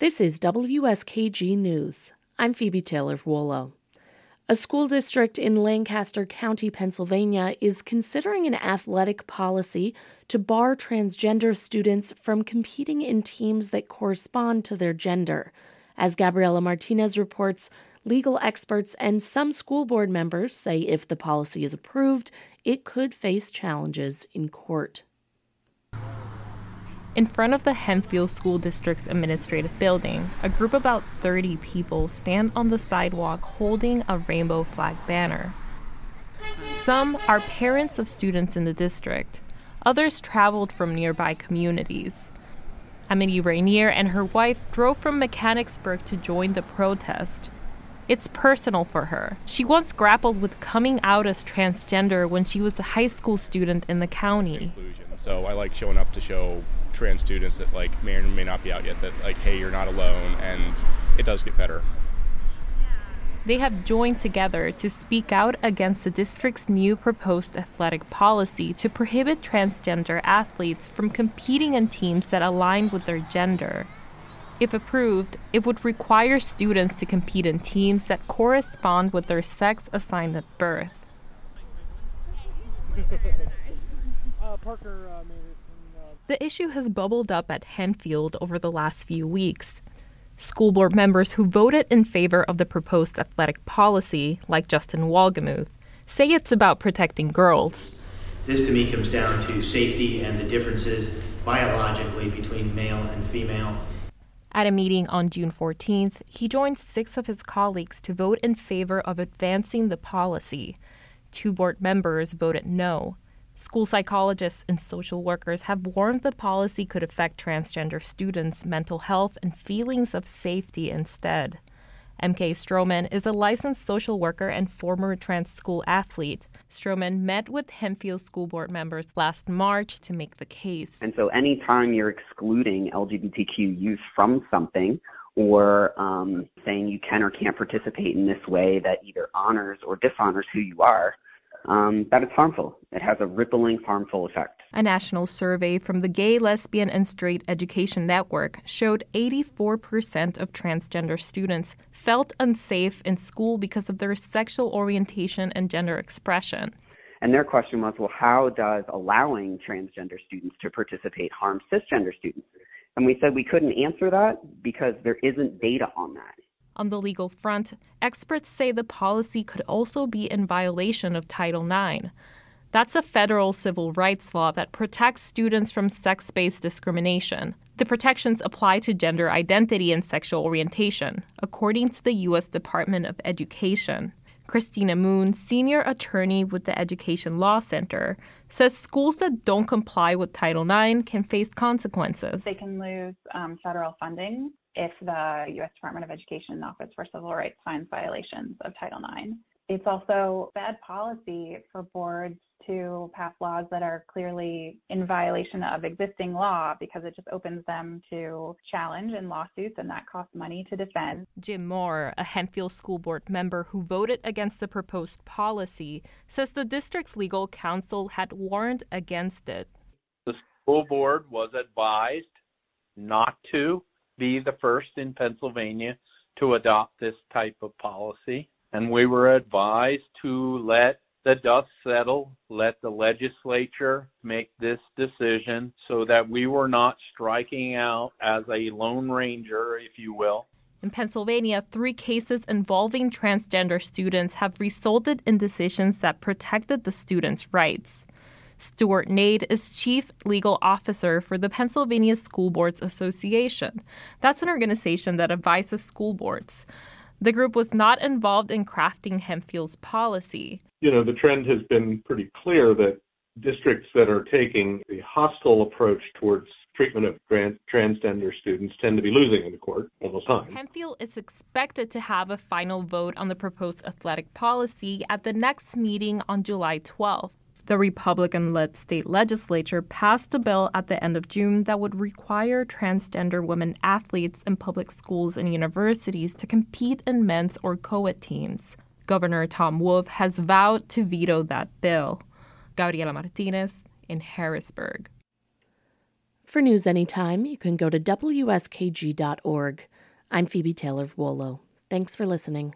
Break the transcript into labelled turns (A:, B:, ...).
A: This is WSKG News. I'm Phoebe Taylor Vuolo. A school district in Lancaster County, Pennsylvania, is considering an athletic policy to bar transgender students from competing in teams that correspond to their gender. As Gabriela Martinez reports, legal experts and some school board members say if the policy is approved, it could face challenges in court.
B: In front of the Hempfield School District's administrative building, a group of about 30 people stand on the sidewalk holding a rainbow flag banner. Some are parents of students in the district. Others traveled from nearby communities. Amity Rainier and her wife drove from Mechanicsburg to join the protest. It's personal for her. She once grappled with coming out as transgender when she was a high school student in the county.
C: So I like showing up to show trans students that like may or may not be out yet that like hey you're not alone and it does get better
B: they have joined together to speak out against the district's new proposed athletic policy to prohibit transgender athletes from competing in teams that align with their gender. If approved, it would require students to compete in teams that correspond with their sex assigned at birth. uh, Parker, uh, the issue has bubbled up at Hempfield over the last few weeks. School board members who voted in favor of the proposed athletic policy, like Justin Wolgemuth, say it's about protecting girls.
D: This to me comes down to safety and the differences biologically between male and female.
B: At a meeting on June 14th, he joined six of his colleagues to vote in favor of advancing the policy. Two board members voted no. School psychologists and social workers have warned the policy could affect transgender students' mental health and feelings of safety instead. MK Stroman is a licensed social worker and former trans school athlete. Stroman met with Hempfield School Board members last March to make the case.
E: And so, anytime you're excluding LGBTQ youth from something, or um, saying you can or can't participate in this way that either honors or dishonors who you are, um, that it's harmful. It has a rippling, harmful effect.
B: A national survey from the Gay, Lesbian, and Straight Education Network showed 84% of transgender students felt unsafe in school because of their sexual orientation and gender expression.
E: And their question was, well, how does allowing transgender students to participate harm cisgender students? And we said we couldn't answer that because there isn't data on that.
B: On the legal front, experts say the policy could also be in violation of Title IX. That's a federal civil rights law that protects students from sex based discrimination. The protections apply to gender identity and sexual orientation, according to the U.S. Department of Education. Christina Moon, senior attorney with the Education Law Center, says schools that don't comply with Title IX can face consequences.
F: They can lose um, federal funding if the U.S. Department of Education Office for Civil Rights finds violations of Title IX. It's also bad policy for boards to pass laws that are clearly in violation of existing law because it just opens them to challenge and lawsuits, and that costs money to defend.
B: Jim Moore, a Hempfield School Board member who voted against the proposed policy, says the district's legal counsel had warned against it.
G: The school board was advised not to be the first in Pennsylvania to adopt this type of policy. And we were advised to let the dust settle, let the legislature make this decision so that we were not striking out as a lone ranger, if you will.
B: In Pennsylvania, three cases involving transgender students have resulted in decisions that protected the students' rights. Stuart Knade is Chief Legal Officer for the Pennsylvania School Boards Association. That's an organization that advises school boards. The group was not involved in crafting Hempfield's policy.
H: You know, the trend has been pretty clear that districts that are taking a hostile approach towards treatment of trans- transgender students tend to be losing in the court all the time.
B: Hempfield is expected to have a final vote on the proposed athletic policy at the next meeting on July 12th. The Republican led state legislature passed a bill at the end of June that would require transgender women athletes in public schools and universities to compete in men's or co ed teams. Governor Tom Wolf has vowed to veto that bill. Gabriela Martinez in Harrisburg.
A: For news anytime, you can go to WSKG.org. I'm Phoebe Taylor Vuolo. Thanks for listening.